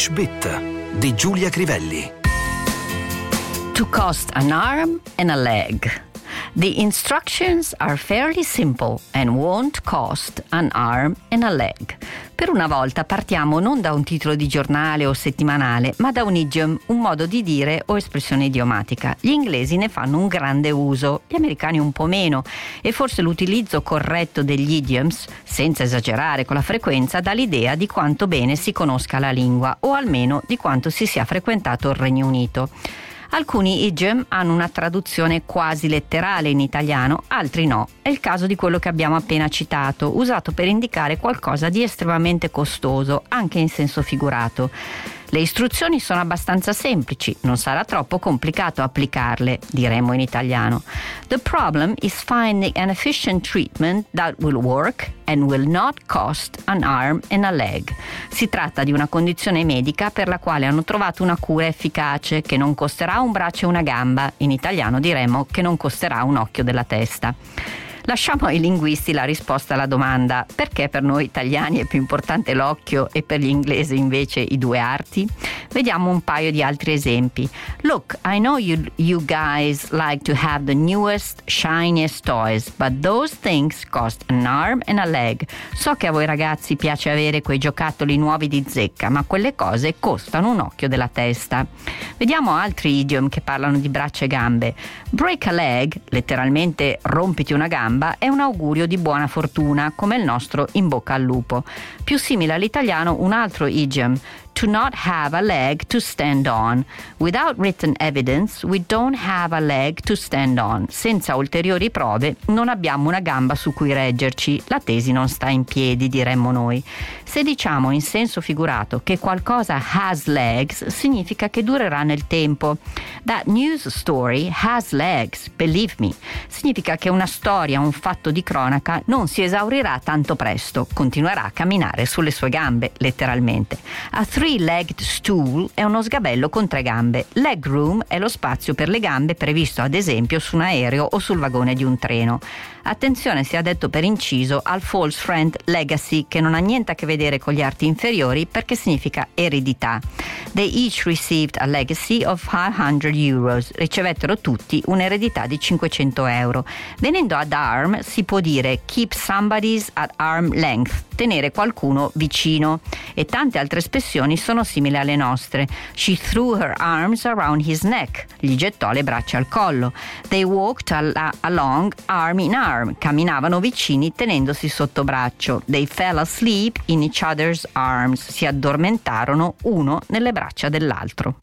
English Bit di Giulia Crivelli. To cost an arm and a leg. The instructions are fairly simple and won't cost an arm and a leg. Per una volta partiamo non da un titolo di giornale o settimanale, ma da un idiom, un modo di dire o espressione idiomatica. Gli inglesi ne fanno un grande uso, gli americani un po' meno, e forse l'utilizzo corretto degli idioms, senza esagerare con la frequenza, dà l'idea di quanto bene si conosca la lingua, o almeno di quanto si sia frequentato il Regno Unito. Alcuni idiom hanno una traduzione quasi letterale in italiano, altri no. È il caso di quello che abbiamo appena citato, usato per indicare qualcosa di estremamente costoso, anche in senso figurato. Le istruzioni sono abbastanza semplici, non sarà troppo complicato applicarle, diremmo in italiano. The problem is finding an efficient treatment that will work and will not cost an arm and a leg. Si tratta di una condizione medica per la quale hanno trovato una cura efficace che non costerà un braccio e una gamba, in italiano diremmo che non costerà un occhio della testa. Lasciamo ai linguisti la risposta alla domanda perché per noi italiani è più importante l'occhio e per gli inglesi invece i due arti? Vediamo un paio di altri esempi. Look, I know you, you guys like to have the newest, shiniest toys, but those things cost an arm and a leg. So che a voi ragazzi piace avere quei giocattoli nuovi di zecca, ma quelle cose costano un occhio della testa. Vediamo altri idiom che parlano di braccia e gambe. Break a leg, letteralmente rompiti una gamba, gamba è un augurio di buona fortuna, come il nostro in bocca al lupo. Più simile all'italiano un altro idiom, to not have a leg to stand on. Without written evidence, we don't have a leg to stand on. Senza ulteriori prove, non abbiamo una gamba su cui reggerci. La tesi non sta in piedi, diremmo noi. Se diciamo in senso figurato che qualcosa has legs, significa che durerà nel tempo. That news story has legs, believe me. Significa che una storia, un fatto di cronaca non si esaurirà tanto presto, continuerà a camminare sulle sue gambe, letteralmente. A three-legged stool è uno sgabello con tre gambe. Leg room è lo spazio per le gambe previsto ad esempio su un aereo o sul vagone di un treno. Attenzione sia detto per inciso al false friend legacy che non ha niente a che vedere con gli arti inferiori perché significa eredità. They each received a legacy of 500 euros. Ricevettero tutti un'eredità di 500 euro. Venendo ad arm si può dire keep somebody's at arm length, tenere qualcuno vicino e tante altre espressioni sono simili alle nostre. She threw her arms around his neck, gli gettò le braccia al collo. They walked al- along arm in arm, camminavano vicini tenendosi sotto braccio. They fell asleep in each other's arms, si addormentarono uno nelle braccia dell'altro.